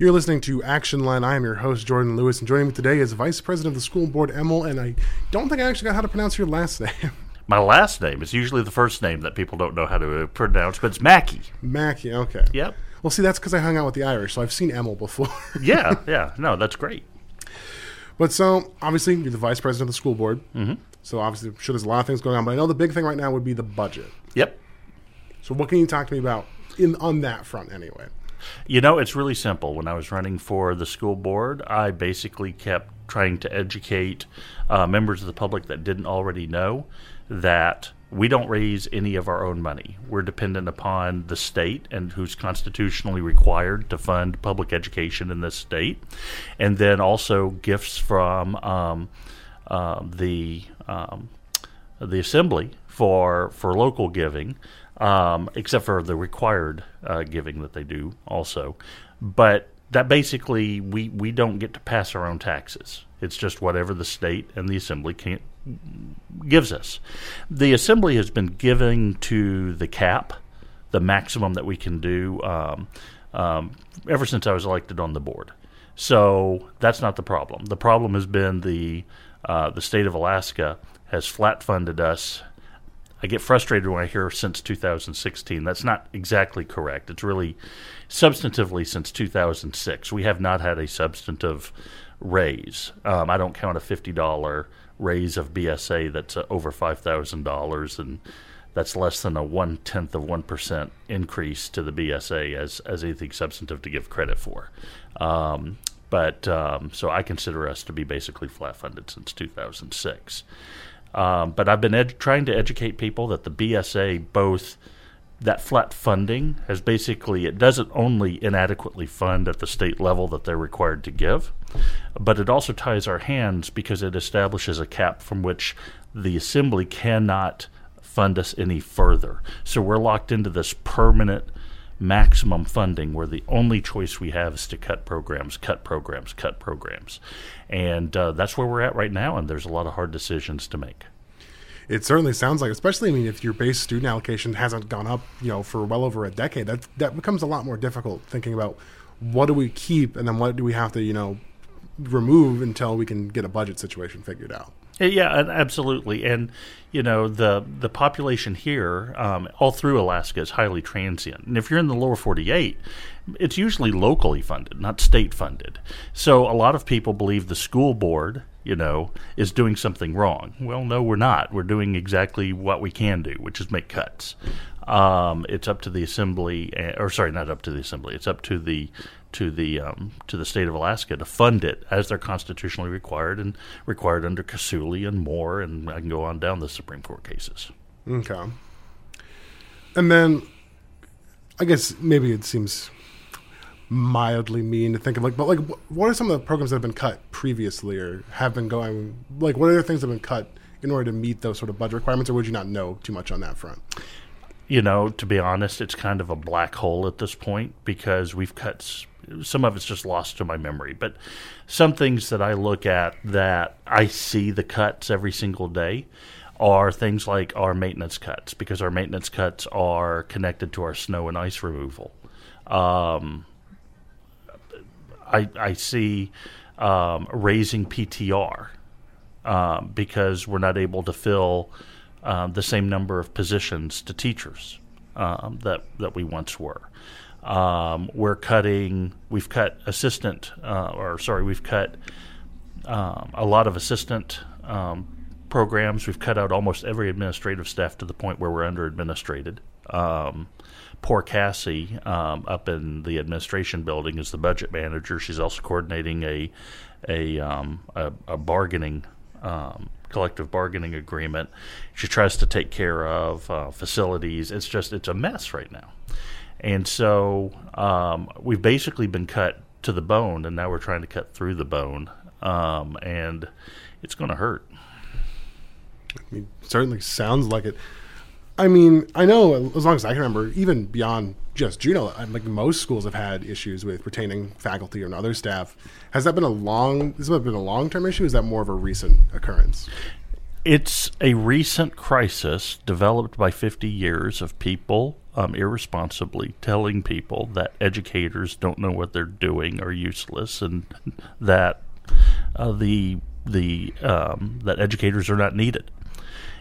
You're listening to Action Line. I am your host, Jordan Lewis, and joining me today is Vice President of the School Board, Emil, and I don't think I actually got how to pronounce your last name. My last name is usually the first name that people don't know how to pronounce, but it's Mackey. Mackey, okay. Yep. Well, see, that's because I hung out with the Irish, so I've seen Emil before. yeah, yeah. No, that's great. But so, obviously, you're the Vice President of the School Board. Mm-hmm. So, obviously, I'm sure there's a lot of things going on, but I know the big thing right now would be the budget. Yep. So, what can you talk to me about in on that front, anyway? You know, it's really simple. When I was running for the school board, I basically kept trying to educate uh, members of the public that didn't already know that we don't raise any of our own money. We're dependent upon the state and who's constitutionally required to fund public education in this state, and then also gifts from um, uh, the um, the assembly for for local giving, um, except for the required uh, giving that they do also. But that basically we we don't get to pass our own taxes. It's just whatever the state and the assembly can gives us. The assembly has been giving to the cap, the maximum that we can do, um, um, ever since I was elected on the board. So that's not the problem. The problem has been the uh, the state of Alaska has flat funded us. I get frustrated when I hear since 2016. That's not exactly correct. It's really substantively since 2006. We have not had a substantive raise. Um, I don't count a fifty dollar raise of BSA that's uh, over five thousand dollars, and that's less than a one tenth of one percent increase to the BSA as as anything substantive to give credit for. Um, but um, so I consider us to be basically flat funded since 2006. Um, but I've been trying to educate people that the BSA both that flat funding has basically it doesn't only inadequately fund at the state level that they're required to give, but it also ties our hands because it establishes a cap from which the assembly cannot fund us any further. So we're locked into this permanent maximum funding where the only choice we have is to cut programs, cut programs, cut programs. And uh, that's where we're at right now, and there's a lot of hard decisions to make it certainly sounds like, especially I mean, if your base student allocation hasn't gone up, you know, for well over a decade, that that becomes a lot more difficult thinking about what do we keep and then what do we have to, you know, remove until we can get a budget situation figured out. Yeah, absolutely, and you know the the population here, um, all through Alaska, is highly transient. And if you're in the lower 48, it's usually locally funded, not state funded. So a lot of people believe the school board you know, is doing something wrong. Well, no, we're not. We're doing exactly what we can do, which is make cuts. Um, it's up to the assembly, eh, or sorry, not up to the assembly. It's up to the to the um, to the state of Alaska to fund it as they're constitutionally required and required under Kasayulie and more, and I can go on down the Supreme Court cases. Okay. And then, I guess maybe it seems mildly mean to think of like but like what are some of the programs that have been cut previously or have been going like what other things that have been cut in order to meet those sort of budget requirements or would you not know too much on that front you know to be honest it's kind of a black hole at this point because we've cut some of it's just lost to my memory. But some things that i look at that i see the cuts every single day are things like our maintenance cuts because our maintenance cuts are connected to our snow and ice removal. Um, I, I see um, raising PTR um, because we're not able to fill um, the same number of positions to teachers um, that that we once were. Um, we're cutting. We've cut assistant, uh, or sorry, we've cut um, a lot of assistant programs. We've cut out almost every administrative staff to the point where we're under administrated. Um, poor Cassie um, up in the administration building is the budget manager. She's also coordinating a a um, a, a, bargaining um, collective bargaining agreement. She tries to take care of uh, facilities. It's just it's a mess right now, and so um, we've basically been cut to the bone, and now we're trying to cut through the bone, um, and it's going to hurt. I mean, certainly sounds like it. I mean, I know as long as I can remember, even beyond just Juneau, like most schools have had issues with retaining faculty and other staff. Has that been a long? Has that been a long term issue? is that more of a recent occurrence? It's a recent crisis developed by 50 years of people um, irresponsibly telling people that educators don't know what they're doing are useless and that uh, the the um, that educators are not needed.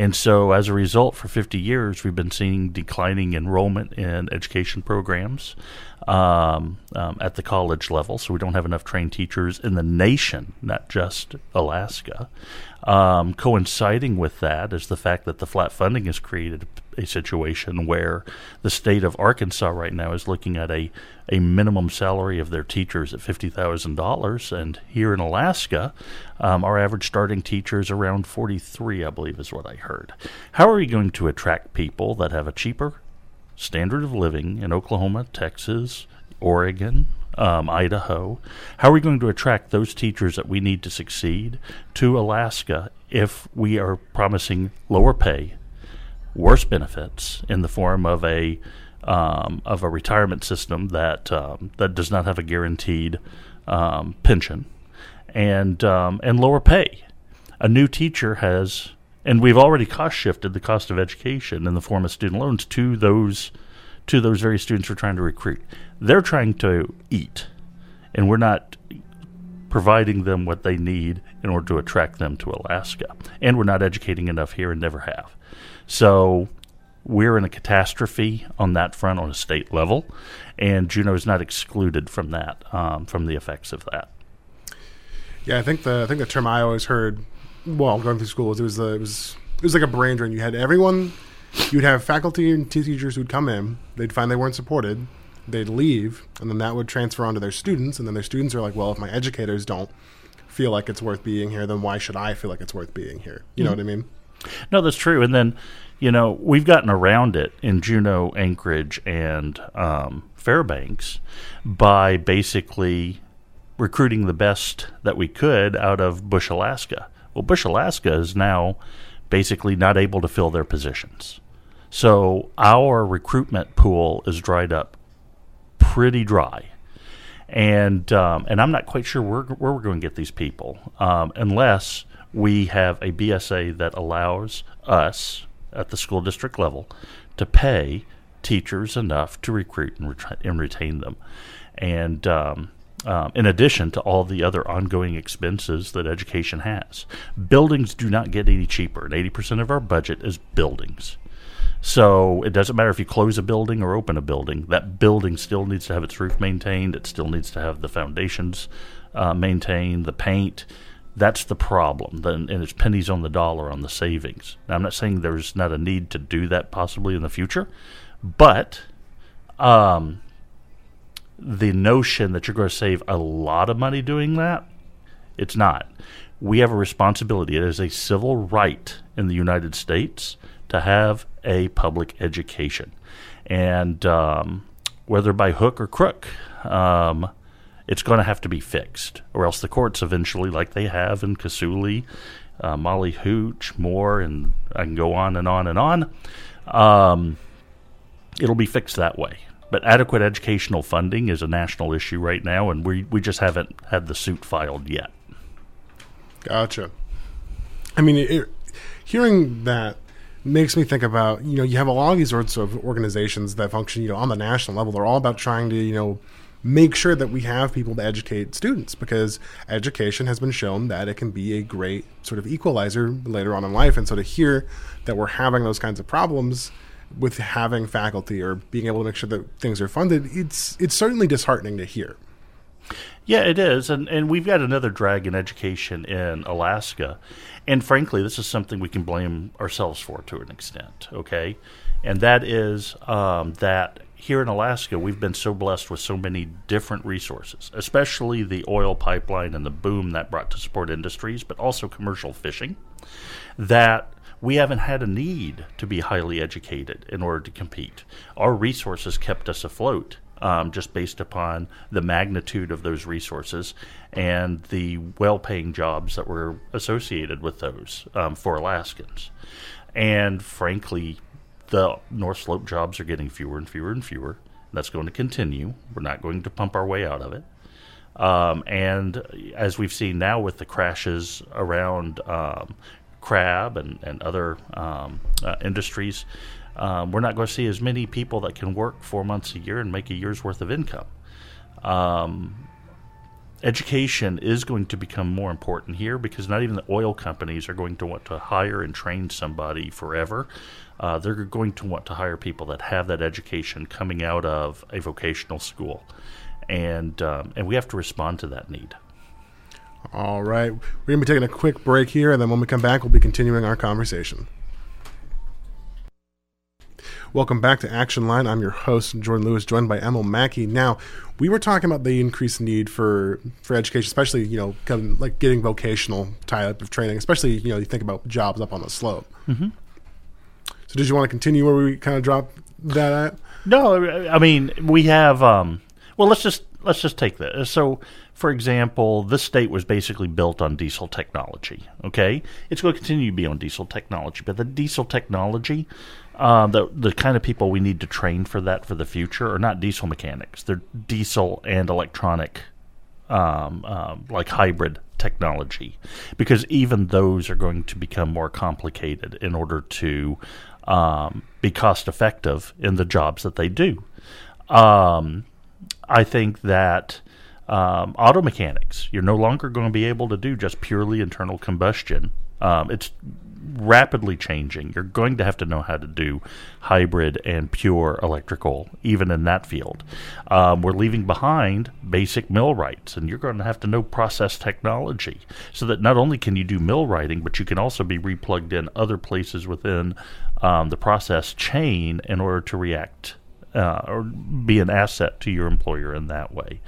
And so, as a result, for 50 years, we've been seeing declining enrollment in education programs um, um, at the college level. So, we don't have enough trained teachers in the nation, not just Alaska. Um, coinciding with that is the fact that the flat funding has created a situation where the state of Arkansas right now is looking at a, a minimum salary of their teachers at $50,000. And here in Alaska, um, our average starting teacher is around 43, I believe is what I heard. How are we going to attract people that have a cheaper standard of living in Oklahoma, Texas, Oregon, um, Idaho. How are we going to attract those teachers that we need to succeed to Alaska if we are promising lower pay, worse benefits in the form of a um, of a retirement system that um, that does not have a guaranteed um, pension and um, and lower pay? A new teacher has, and we've already cost shifted the cost of education in the form of student loans to those to those very students we're trying to recruit. They're trying to eat, and we're not providing them what they need in order to attract them to Alaska. And we're not educating enough here and never have. So we're in a catastrophe on that front on a state level, and Juneau is not excluded from that, um, from the effects of that. Yeah, I think the I think the term I always heard while going through school was it was the, it was it was like a brain drain. You had everyone you'd have faculty and teachers who'd come in, they'd find they weren't supported, they'd leave, and then that would transfer on to their students, and then their students are like, well, if my educators don't feel like it's worth being here, then why should I feel like it's worth being here? You know mm-hmm. what I mean? No, that's true. And then, you know, we've gotten around it in Juneau, Anchorage, and um, Fairbanks by basically recruiting the best that we could out of Bush, Alaska. Well, Bush, Alaska is now basically not able to fill their positions. So our recruitment pool is dried up pretty dry. And um, and I'm not quite sure where, where we're going to get these people um, unless we have a BSA that allows us at the school district level to pay teachers enough to recruit and, ret- and retain them. And um, um, in addition to all the other ongoing expenses that education has. Buildings do not get any cheaper, and 80% of our budget is buildings. So it doesn't matter if you close a building or open a building, that building still needs to have its roof maintained, it still needs to have the foundations uh, maintained, the paint. That's the problem, and it's pennies on the dollar on the savings. Now, I'm not saying there's not a need to do that possibly in the future, but um, the notion that you're going to save a lot of money doing that, it's not. We have a responsibility. It is a civil right in the United States to have a public education. And um, whether by hook or crook, um, it's going to have to be fixed, or else the courts eventually, like they have in Kasayulie, uh, Molly Hootch, Moore, and I can go on and on and on. Um, it'll be fixed that way. But adequate educational funding is a national issue right now, and we we just haven't had the suit filed yet. Gotcha. I mean, it, hearing that makes me think about you know you have a lot of these sorts of organizations that function you know on the national level. They're all about trying to you know make sure that we have people to educate students because education has been shown that it can be a great sort of equalizer later on in life. And so to hear that we're having those kinds of problems with having faculty or being able to make sure that things are funded, it's it's certainly disheartening to hear. Yeah, it is, and and we've got another drag in education in Alaska, and frankly, this is something we can blame ourselves for to an extent. Okay, and that is um, that here in Alaska, we've been so blessed with so many different resources, especially the oil pipeline and the boom that brought to support industries, but also commercial fishing, that we haven't had a need to be highly educated in order to compete. Our resources kept us afloat. Um, just based upon the magnitude of those resources and the well paying jobs that were associated with those um, for Alaskans. And frankly, the North Slope jobs are getting fewer and fewer and fewer. That's going to continue. We're not going to pump our way out of it. Um, and as we've seen now with the crashes around um, crab and, and other um, uh, industries, um, we're not going to see as many people that can work four months a year and make a year's worth of income. Um, education is going to become more important here because not even the oil companies are going to want to hire and train somebody forever. Uh, they're going to want to hire people that have that education coming out of a vocational school, and um, and we have to respond to that need. All right, we're gonna be taking a quick break here, and then when we come back, we'll be continuing our conversation. Welcome back to Action Line. I'm your host, Jordan Lewis, joined by Emil Mackey. Now, we were talking about the increased need for, for education, especially, you know, kind of like getting vocational type of training, especially, you know, you think about jobs up on the slope. Mm-hmm. So did you want to continue where we kind of dropped that at? No, I mean, we have, um, well, let's just, let's just take this. So, for example, this state was basically built on diesel technology. Okay, it's going to continue to be on diesel technology, but the diesel technology uh, the the kind of people we need to train for that for the future are not diesel mechanics. They're diesel and electronic, um, um, like hybrid technology, because even those are going to become more complicated in order to um, be cost effective in the jobs that they do. Um, I think that. Um, auto mechanics, you're no longer going to be able to do just purely internal combustion. Um, it's rapidly changing. You're going to have to know how to do hybrid and pure electrical, even in that field. Um, we're leaving behind basic millwrights, and you're going to have to know process technology so that not only can you do millwrighting, but you can also be replugged in other places within um, the process chain in order to react uh, or be an asset to your employer in that way.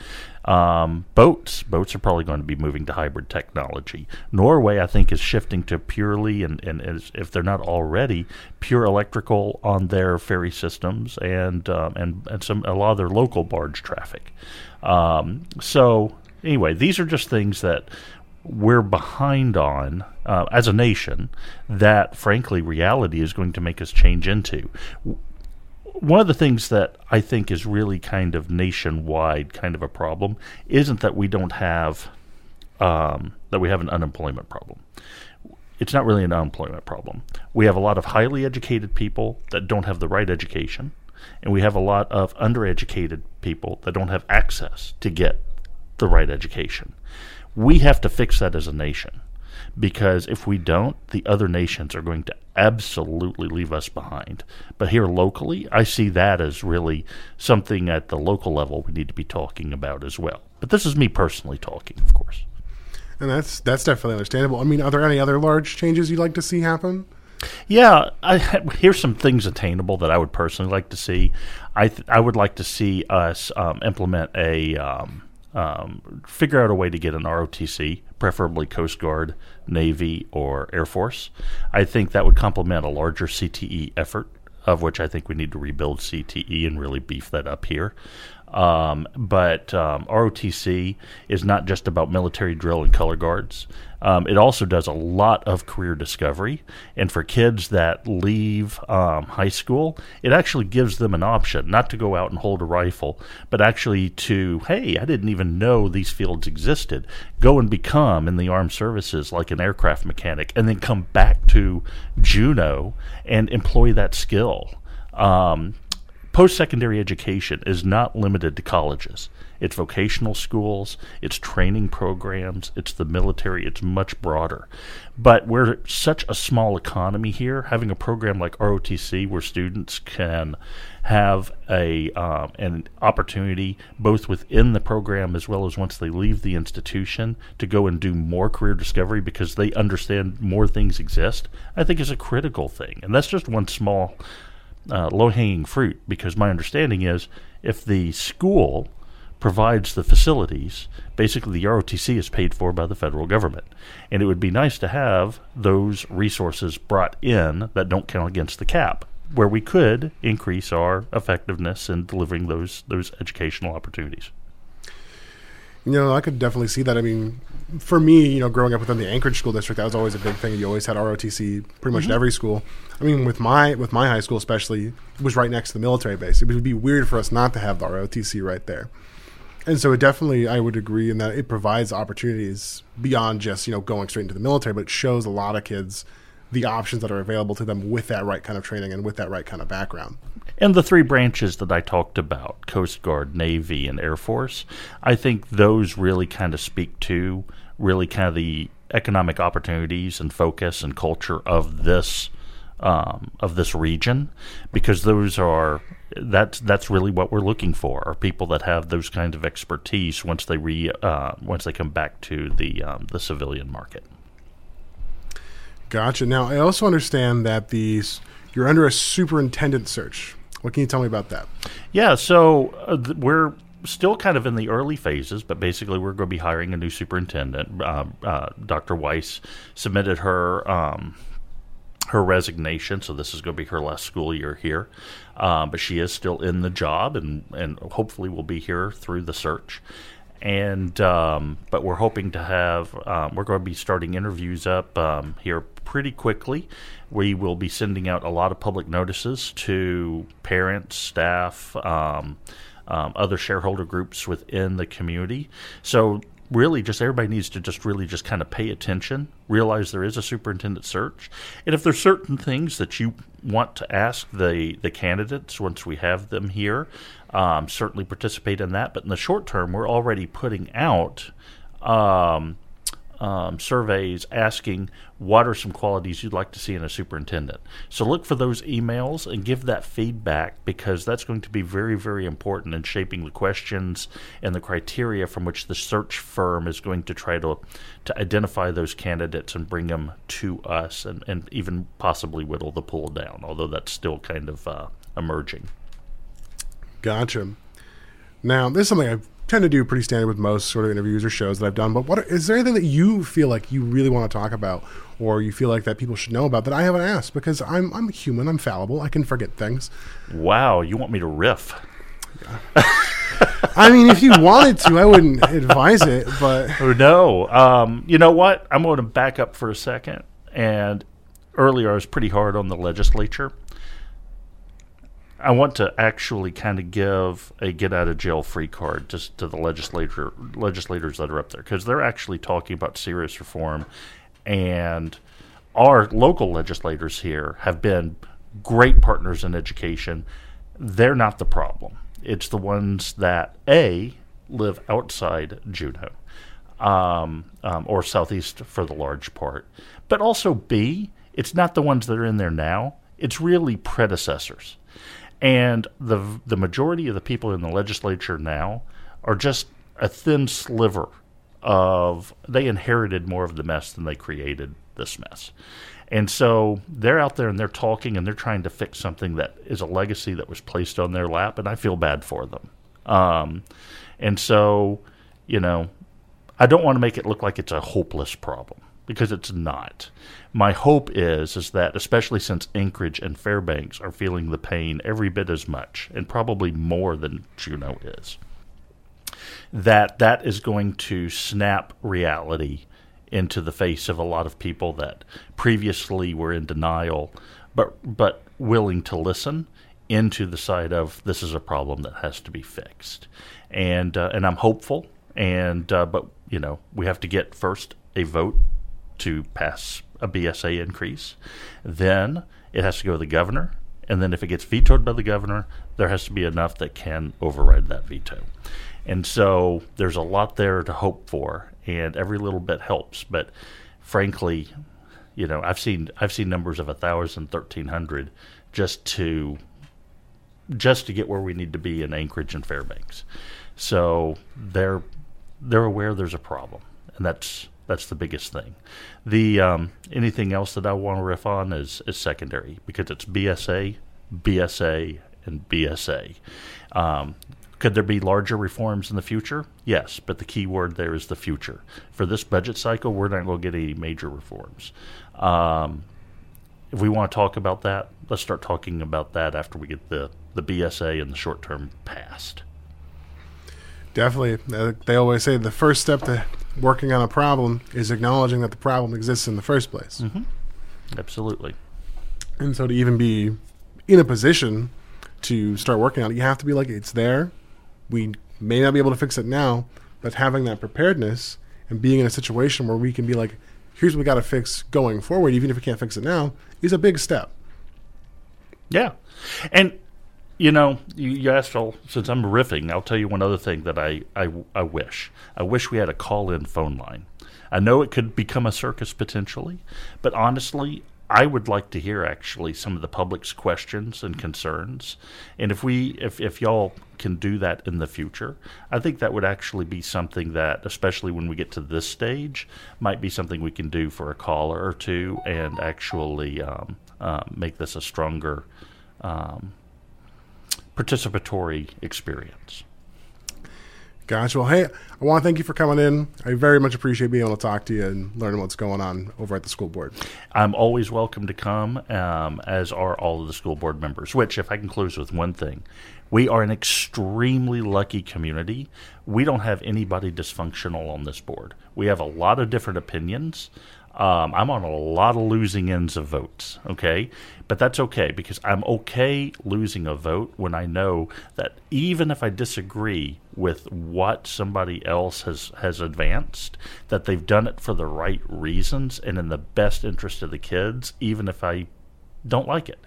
Um, boats, boats are probably going to be moving to hybrid technology. Norway, I think, is shifting to purely, and, and is, if they're not already, pure electrical on their ferry systems and um, and and some a lot of their local barge traffic. Um, so anyway, these are just things that we're behind on uh, as a nation that frankly reality is going to make us change into one of the things that I think is really kind of nationwide kind of a problem isn't that we don't have um, that we have an unemployment problem. It's not really an unemployment problem. We have a lot of highly educated people that don't have the right education, and we have a lot of undereducated people that don't have access to get the right education. We have to fix that as a nation because if we don't, the other nations are going to absolutely leave us behind. But here locally, I see that as really something at the local level we need to be talking about as well. But this is me personally talking, of course. And that's that's definitely understandable. I mean, are there any other large changes you'd like to see happen? Yeah, I, here's some things attainable that I would personally like to see. I th- I would like to see us um, implement a um, um, figure out a way to get an ROTC, preferably Coast Guard, Navy, or Air Force. I think that would complement a larger CTE effort, of which I think we need to rebuild CTE and really beef that up here. Um, but um, ROTC is not just about military drill and color guards. Um, it also does a lot of career discovery. And for kids that leave um, high school, it actually gives them an option not to go out and hold a rifle, but actually to, hey, I didn't even know these fields existed. Go and become in the armed services like an aircraft mechanic, and then come back to Juneau and employ that skill. Um, Post secondary education is not limited to colleges. It's vocational schools, it's training programs, it's the military, it's much broader. But we're such a small economy here, having a program like ROTC where students can have a um, an opportunity both within the program as well as once they leave the institution to go and do more career discovery because they understand more things exist, I think is a critical thing. And that's just one small uh, low hanging fruit because my understanding is if the school provides the facilities, basically the ROTC is paid for by the federal government. And it would be nice to have those resources brought in that don't count against the cap, where we could increase our effectiveness in delivering those those educational opportunities. You know, I could definitely see that. I mean, for me, you know, growing up within the Anchorage school district, that was always a big thing. You always had ROTC pretty much mm-hmm. at every school. I mean, with my with my high school especially, it was right next to the military base. It would be weird for us not to have the ROTC right there. And so it definitely, I would agree in that it provides opportunities beyond just you know going straight into the military, but it shows a lot of kids the options that are available to them with that right kind of training and with that right kind of background. And the three branches that I talked about Coast Guard, Navy, and Air Force I think those really kind of speak to really kind of the economic opportunities and focus and culture of this. Um, of this region, because those are that's that's really what we're looking for are people that have those kinds of expertise once they re uh, once they come back to the um, the civilian market. Gotcha. Now I also understand that these you're under a superintendent search. What can you tell me about that? Yeah, so uh, th- we're still kind of in the early phases, but basically we're going to be hiring a new superintendent. Uh, uh, Dr. Weiss submitted her um, her resignation, so this is going to be her last school year here. Um, but she is still in the job, and and hopefully will be here through the search. And um, but we're hoping to have um, we're going to be starting interviews up um, here pretty quickly. We will be sending out a lot of public notices to parents, staff, um, um, other shareholder groups within the community. So really just everybody needs to just really just kind of pay attention, realize there is a superintendent search, and if there's certain things that you want to ask the the candidates once we have them here, um, certainly participate in that. But in the short term, we're already putting out. Um, um, surveys asking what are some qualities you'd like to see in a superintendent. So look for those emails and give that feedback because that's going to be very, very important in shaping the questions and the criteria from which the search firm is going to try to to identify those candidates and bring them to us and, and even possibly whittle the pool down, although that's still kind of uh, emerging. Gotcha. Now, this is something I've tend to do pretty standard with most sort of interviews or shows that I've done. But what is there anything that you feel like you really want to talk about, or you feel like that people should know about that I haven't asked? Because I'm I'm human, I'm fallible, I can forget things. Wow, you want me to riff? Yeah. I mean, if you wanted to, I wouldn't advise it, but oh, no. Um, you know what? I'm going to back up for a second. And earlier, I was pretty hard on the legislature. I want to actually kind of give a get out of jail free card just to the legislator legislators that are up there because they're actually talking about serious reform, and our local legislators here have been great partners in education. They're not the problem. It's the ones that a live outside Juneau um, um, or southeast for the large part, but also b it's not the ones that are in there now. It's really predecessors and the the majority of the people in the legislature now are just a thin sliver of they inherited more of the mess than they created this mess. And so they're out there and they're talking and they're trying to fix something that is a legacy that was placed on their lap, and I feel bad for them. Um, and so, you know, I don't want to make it look like it's a hopeless problem because it's not. My hope is is that especially since Anchorage and Fairbanks are feeling the pain every bit as much and probably more than Juneau is, that that is going to snap reality into the face of a lot of people that previously were in denial but but willing to listen into the side of this is a problem that has to be fixed. And uh, and I'm hopeful and uh, but you know, we have to get first a vote to pass a BSA increase. Then it has to go to the governor. And then if it gets vetoed by the governor, there has to be enough that can override that veto. And so there's a lot there to hope for, and every little bit helps. But frankly, you know, I've seen I've seen numbers of a thousand, thirteen hundred, just to just to get where we need to be in Anchorage and Fairbanks. So they're they're aware there's a problem, and that's that's the biggest thing. The um, anything else that I want to riff on is is secondary because it's BSA, BSA, and BSA. Um, could there be larger reforms in the future? Yes, but the key word there is the future. For this budget cycle, we're not going to get any major reforms. Um, if we want to talk about that, let's start talking about that after we get the, the BSA and the short term passed. Definitely. They always say the first step to working on a problem is acknowledging that the problem exists in the first place. Mm-hmm. Absolutely. And so to even be in a position to start working on it, you have to be like, it's there. We may not be able to fix it now, but having that preparedness and being in a situation where we can be like, here's what we got to fix going forward, even if we can't fix it now, is a big step. Yeah, and you know, you, you asked all since I'm riffing. I'll tell you one other thing that I, I I wish. I wish we had a call-in phone line. I know it could become a circus potentially, but honestly, I would like to hear actually some of the public's questions and concerns. And if we if, if y'all can do that in the future, I think that would actually be something that, especially when we get to this stage, might be something we can do for a caller or two and actually um, uh, make this a stronger um, participatory experience. Gotcha. Well, hey, I want to thank you for coming in. I very much appreciate being able to talk to you and learning what's going on over at the school board. I'm always welcome to come, um, as are all of the school board members. Which, if I can close with one thing, we are an extremely lucky community. We don't have anybody dysfunctional on this board. We have a lot of different opinions. Um, I'm on a lot of losing ends of votes, okay? But that's okay because I'm okay losing a vote when I know that even if I disagree with what somebody else has, has advanced, that they've done it for the right reasons and in the best interest of the kids, even if I don't like it.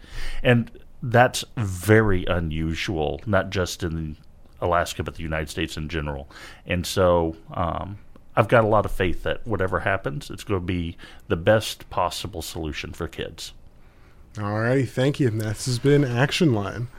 And that's very unusual, not just in Alaska, but the United States in general. And so, um, I've got a lot of faith that whatever happens, it's going to be the best possible solution for kids. All righty. Thank you. This has been Action Line.